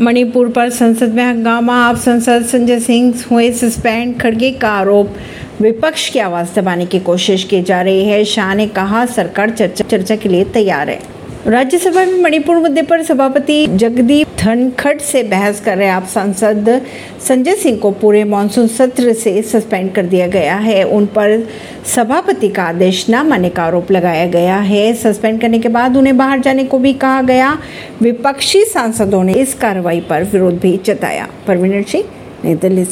मणिपुर पर संसद में हंगामा। आप संसद संजय सिंह हुए सस्पेंड। खड़गे का आरोप। विपक्ष की आवाज़ दबाने की कोशिश की जा रही है। शाह ने कहा, सरकार चर्चा चर्चा के लिए तैयार है। राज्यसभा में मणिपुर मुद्दे पर सभापति जगदीप धनखड़ से बहस कर रहे आप सांसद संजय सिंह को पूरे मानसून सत्र से सस्पेंड कर दिया गया है। उन पर सभापति का आदेश न मानने का आरोप लगाया गया है। सस्पेंड करने के बाद उन्हें बाहर जाने को भी कहा गया। विपक्षी सांसदों ने इस कार्रवाई पर विरोध भी जताया। परवीन सिंह, नई दिल्ली